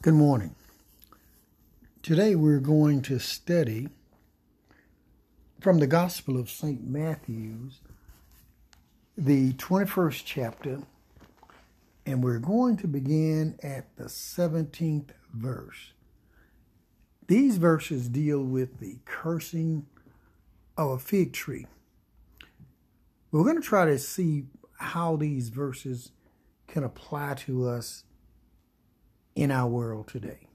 Good morning. Today we're going to study from the Gospel of St. Matthew's, the 21st chapter, and we're going to begin at the 17th verse. These verses deal with the cursing of a fig tree. We're going to try to see how these verses can apply to us in our world today.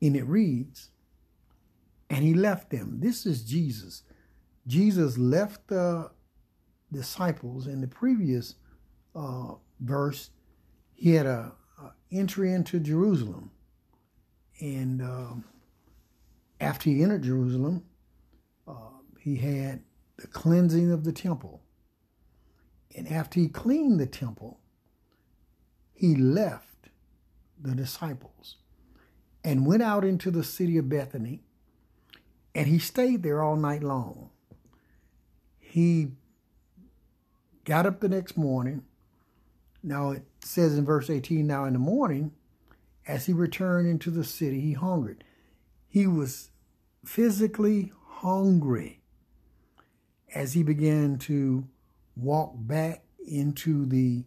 And it reads, and he left them. This is Jesus. Jesus left the disciples in the previous uh, verse. He had a, a, entry into Jerusalem, and uh, after he entered Jerusalem, uh, he had the cleansing of the temple. And after he cleaned the temple, he left the disciples and went out into the city of Bethany, and he stayed there all night long. He got up the next morning. Now it says in verse 18, now in the morning, as he returned into the city, he hungered. He was physically hungry as he began to walk back into the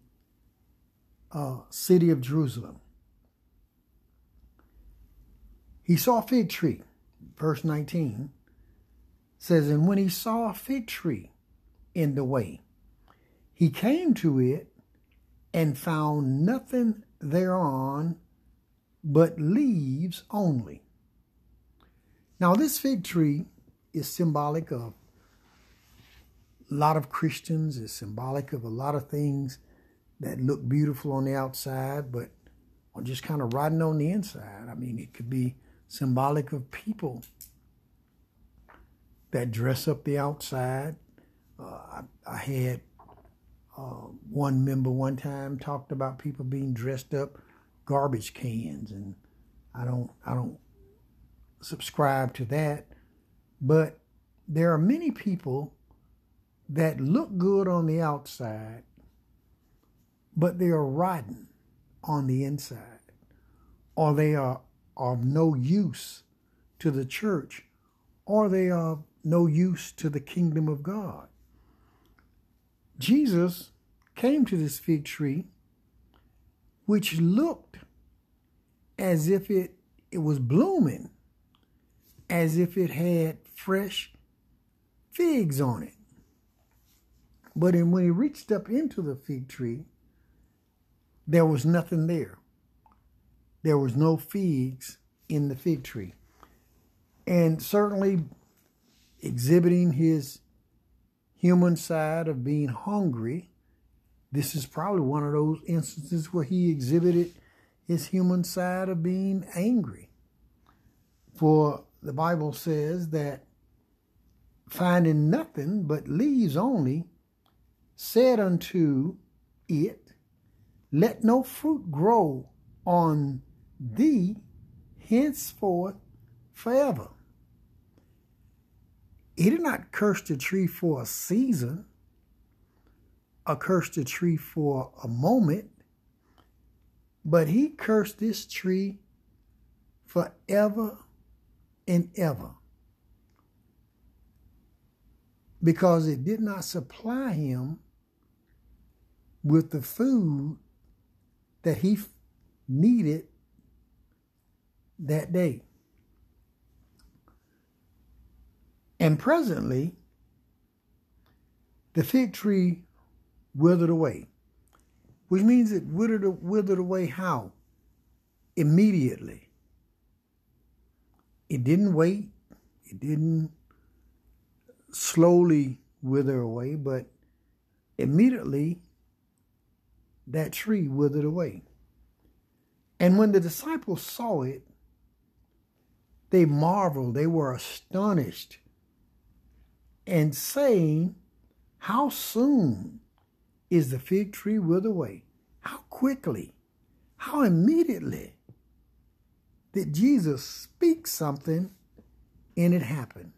uh, city of Jerusalem. He saw a fig tree. Verse 19 says, And when he saw a fig tree in the way, he came to it and found nothing thereon but leaves only. Now, this fig tree is symbolic of a lot of Christians, is symbolic of a lot of things that look beautiful on the outside, but are just kind of rotten on the inside. I mean, it could be symbolic of people that dress up the outside. Uh, I, I, had uh, one member one time talked about people being dressed up garbage cans, and I don't, I don't subscribe to that. But there are many people that look good on the outside but they are rotten on the inside, or they are of no use to the church, or they are no use to the kingdom of God. Jesus came to this fig tree, which looked as if it, it was blooming, as if it had fresh figs on it. But when he reached up into the fig tree, there was nothing there. There was no figs in the fig tree. And certainly exhibiting his human side of being hungry, this is probably one of those instances where he exhibited his human side of being angry. For the Bible says that finding nothing but leaves only, said unto it, let no fruit grow on thee henceforth forever. He did not curse the tree for a season, or curse the tree for a moment, but he cursed this tree forever and ever because it did not supply him with the food that he needed that day. And presently, the fig tree withered away, which means it withered, withered away how? Immediately. It didn't wait, it didn't slowly wither away, but immediately that tree withered away. And when the disciples saw it, they marveled, they were astonished, and saying, How soon is the fig tree withered away? How quickly, how immediately did Jesus speak something and it happened?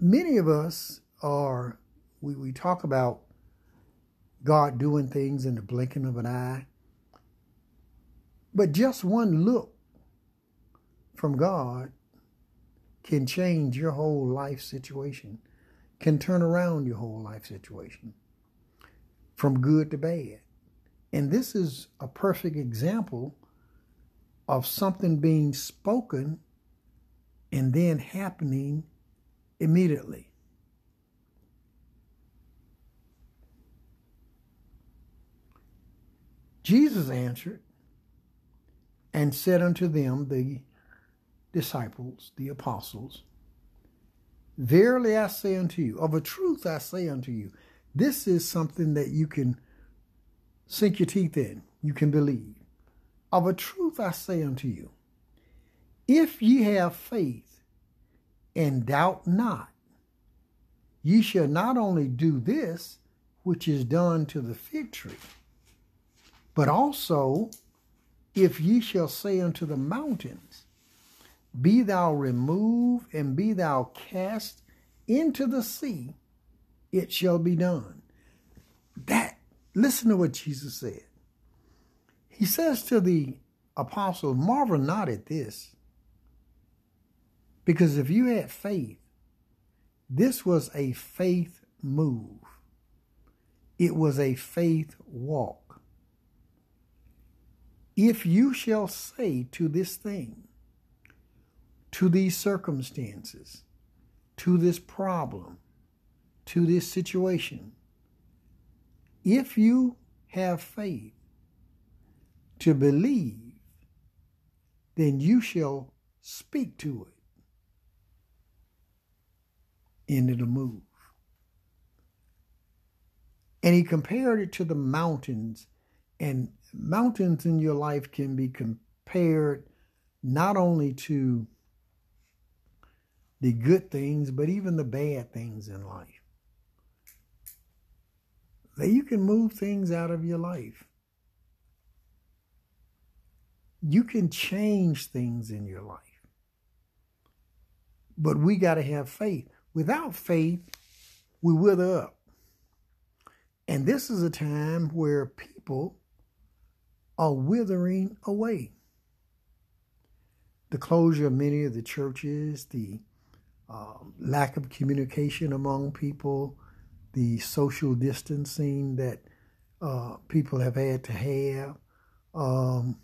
Many of us are, we, we talk about God doing things in the blinking of an eye. But just one look from God can change your whole life situation, can turn around your whole life situation from good to bad. And this is a perfect example of something being spoken and then happening immediately. Jesus answered and said unto them, the disciples, the apostles, Verily I say unto you, of a truth I say unto you, this is something that you can sink your teeth in, you can believe. Of a truth I say unto you, if ye have faith and doubt not, ye shall not only do this which is done to the fig tree, but also if ye shall say unto the mountains, Be thou removed and be thou cast into the sea, it shall be done. That, listen to what Jesus said. He says to the apostles, Marvel not at this, because if you had faith, this was a faith move. It was a faith walk. If you shall say to this thing, to these circumstances, to this problem, to this situation, if you have faith to believe, then you shall speak to it, and it'll move. And he compared it to the mountains and mountains in your life can be compared not only to the good things, but even the bad things in life. That you can move things out of your life. You can change things in your life. But we got to have faith. Without faith, we wither up. And this is a time where people are withering away. The closure of many of the churches, the uh, lack of communication among people, the social distancing that uh, people have had to have, um,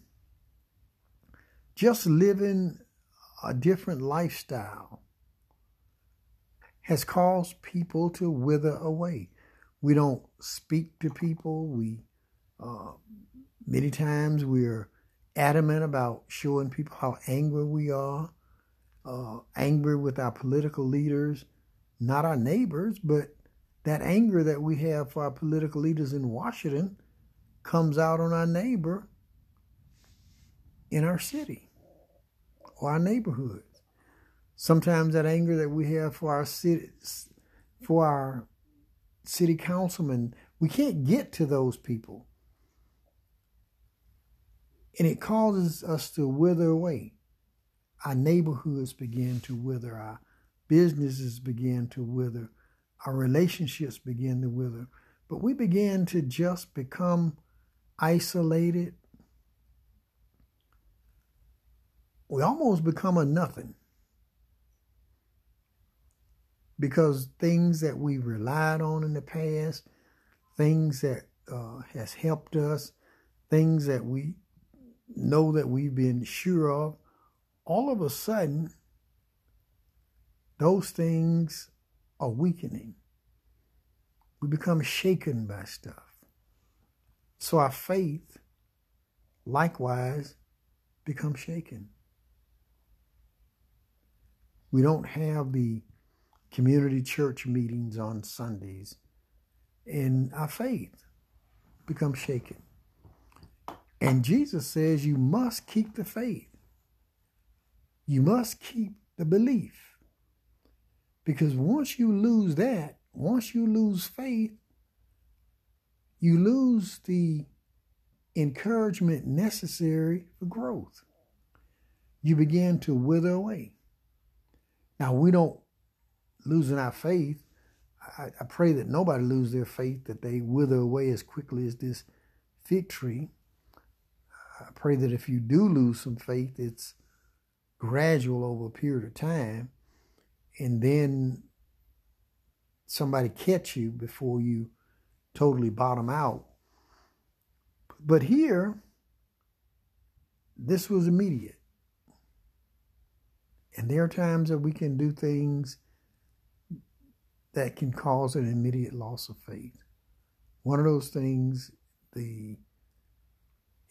just living a different lifestyle has caused people to wither away. We don't speak to people. We uh, Many times we're adamant about showing people how angry we are, uh, angry with our political leaders, not our neighbors, but that anger that we have for our political leaders in Washington comes out on our neighbor in our city or our neighborhood. Sometimes that anger that we have for our city, for our city councilmen, we can't get to those people and it causes us to wither away. Our neighborhoods begin to wither, our businesses begin to wither, our relationships begin to wither. But we begin to just become isolated. We almost become a nothing because things that we relied on in the past, things that uh, has helped us, things that we know that we've been sure of, all of a sudden, those things are weakening. We become shaken by stuff. So our faith, likewise, becomes shaken. We don't have the community church meetings on Sundays, and our faith becomes shaken. And Jesus says you must keep the faith. You must keep the belief. Because once you lose that, once you lose faith, you lose the encouragement necessary for growth. You begin to wither away. Now, we don't losing our faith. I, I pray that nobody lose their faith, that they wither away as quickly as this fig tree. I pray that if you do lose some faith, it's gradual over a period of time, and then somebody catch you before you totally bottom out. But here, this was immediate. And there are times that we can do things that can cause an immediate loss of faith. One of those things, the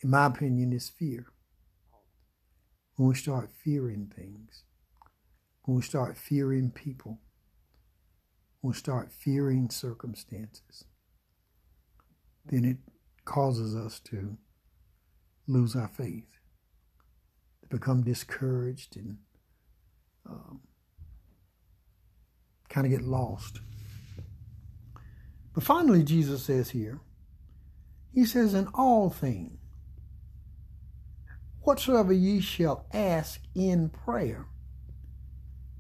in my opinion, is fear. When we start fearing things, when we start fearing people, when we start fearing circumstances, then it causes us to lose our faith, to become discouraged and um, kind of get lost. But finally, Jesus says here, He says, In all things, whatsoever ye shall ask in prayer,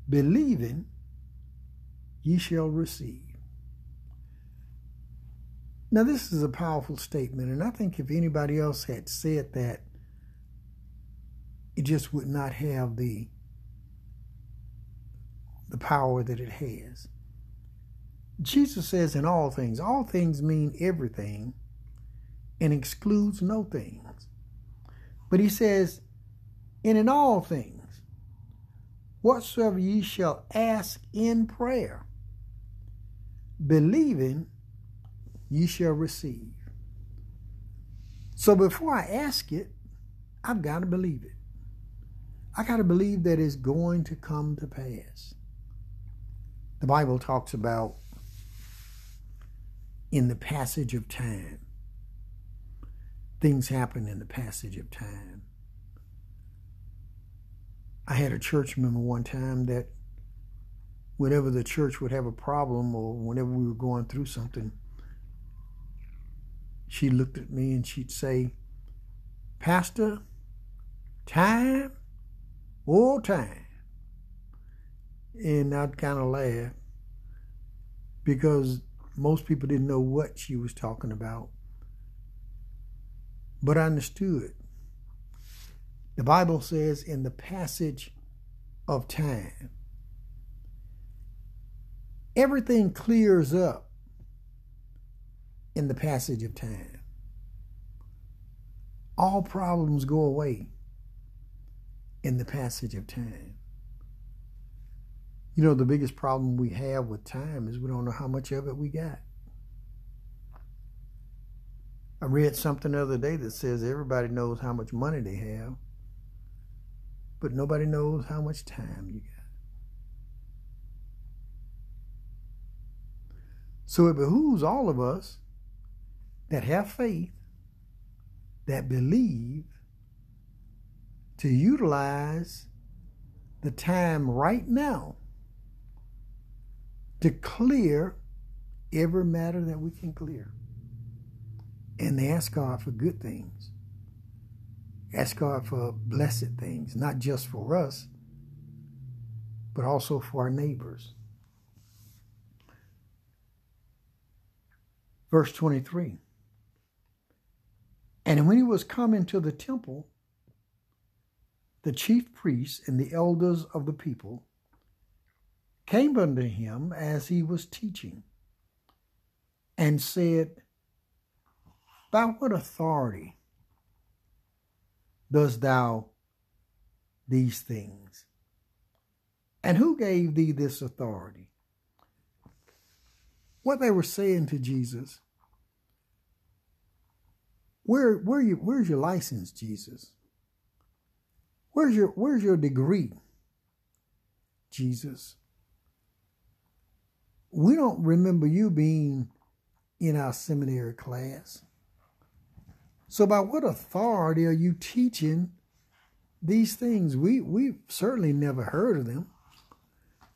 believing, ye shall receive. Now, this is a powerful statement, and I think if anybody else had said that, it just would not have the the power that it has. Jesus says in all things, all things mean everything and excludes no things. But he says, and in all things, whatsoever ye shall ask in prayer, believing ye shall receive. So before I ask it, I've got to believe it. I got to believe that it's going to come to pass. The Bible talks about in the passage of time. Things happen in the passage of time. I had a church member one time that whenever the church would have a problem or whenever we were going through something, she looked at me and she'd say, Pastor, time, all time. And I'd kind of laugh because most people didn't know what she was talking about. But I understood. The Bible says in the passage of time, everything clears up in the passage of time. All problems go away in the passage of time. You know, the biggest problem we have with time is we don't know how much of it we got. I read something the other day that says everybody knows how much money they have, but nobody knows how much time you got. So it behooves all of us that have faith, that believe, to utilize the time right now to clear every matter that we can clear. And they ask God for good things. Ask God for blessed things, not just for us, but also for our neighbors. Verse 23 And when he was come into the temple, the chief priests and the elders of the people came unto him as he was teaching and said, By what authority dost thou these things? And who gave thee this authority? What they were saying to Jesus, where, where you, where's your license, Jesus? Where's your, where's your degree, Jesus? we don't remember you being in our seminary class. So, by what authority are you teaching these things? We we certainly never heard of them,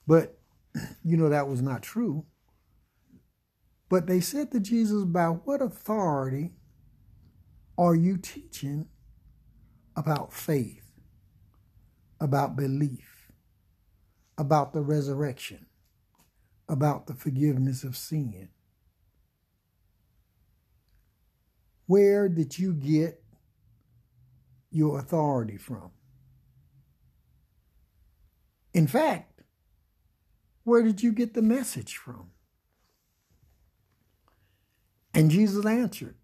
but you know that was not true. But they said to Jesus, "By what authority are you teaching about faith, about belief, about the resurrection?" about the forgiveness of sin. Where did you get your authority from? In fact, where did you get the message from? And Jesus answered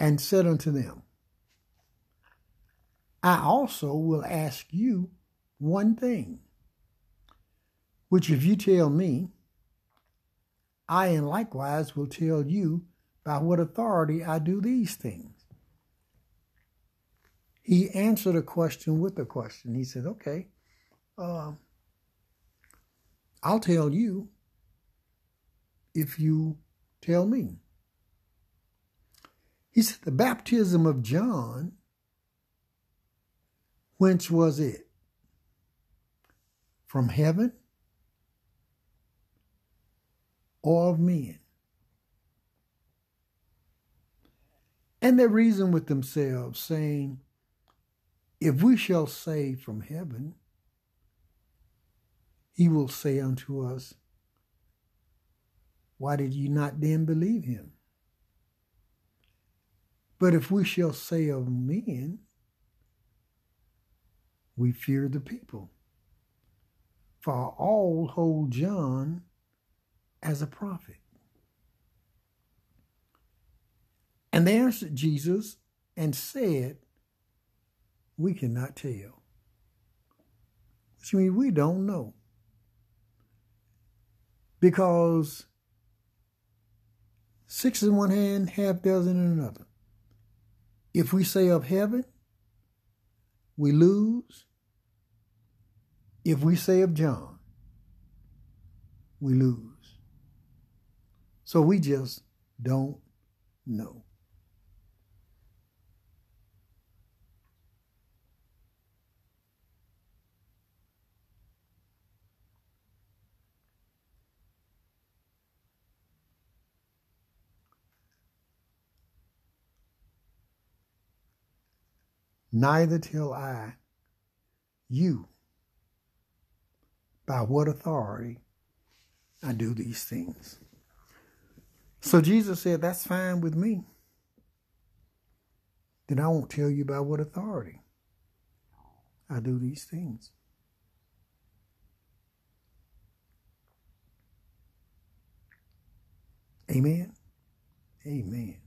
and said unto them, I also will ask you one thing, which if you tell me, I and likewise will tell you by what authority I do these things. He answered a question with a question. He said, Okay, uh, I'll tell you if you tell me. He said, The baptism of John, whence was it? From heaven or of men? And they reason with themselves, saying, If we shall say from heaven, he will say unto us, Why did you not then believe him? But if we shall say of men, we fear the people. For all hold John as a prophet. And they answered Jesus and said, We cannot tell. Which means we don't know. Because six in one hand, half dozen in another. If we say of heaven, we lose. If we say of John, we lose. So we just don't know. Neither tell I you by what authority I do these things. So Jesus said, That's fine with me. Then I won't tell you by what authority I do these things. Amen. Amen.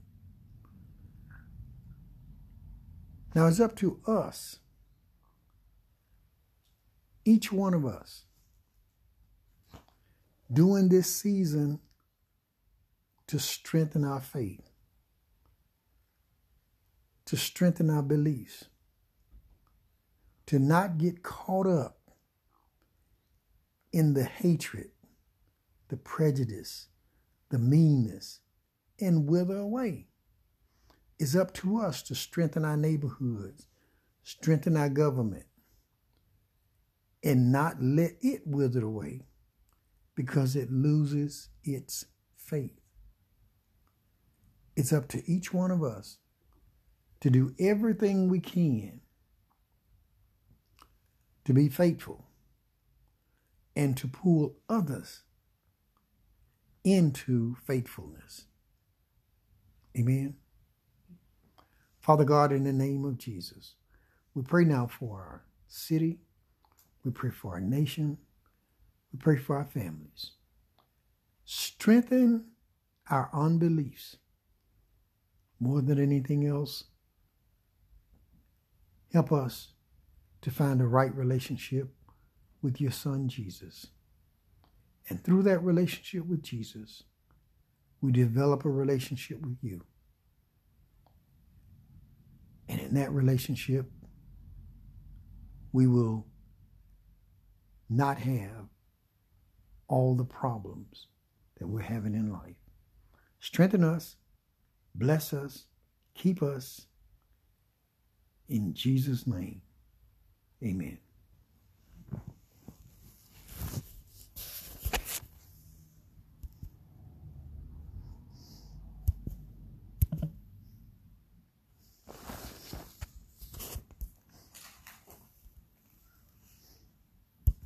Now it's up to us, each one of us, during this season to strengthen our faith, to strengthen our beliefs, to not get caught up in the hatred, the prejudice, the meanness, and wither away. It's up to us to strengthen our neighborhoods, strengthen our government, and not let it wither away because it loses its faith. It's up to each one of us to do everything we can to be faithful and to pull others into faithfulness. Amen. Father God, in the name of Jesus, we pray now for our city. We pray for our nation. We pray for our families. Strengthen our unbeliefs more than anything else. Help us to find a right relationship with your son, Jesus. And through that relationship with Jesus, we develop a relationship with you. In that relationship, we will not have all the problems that we're having in life. Strengthen us, bless us, keep us. In Jesus' name, amen.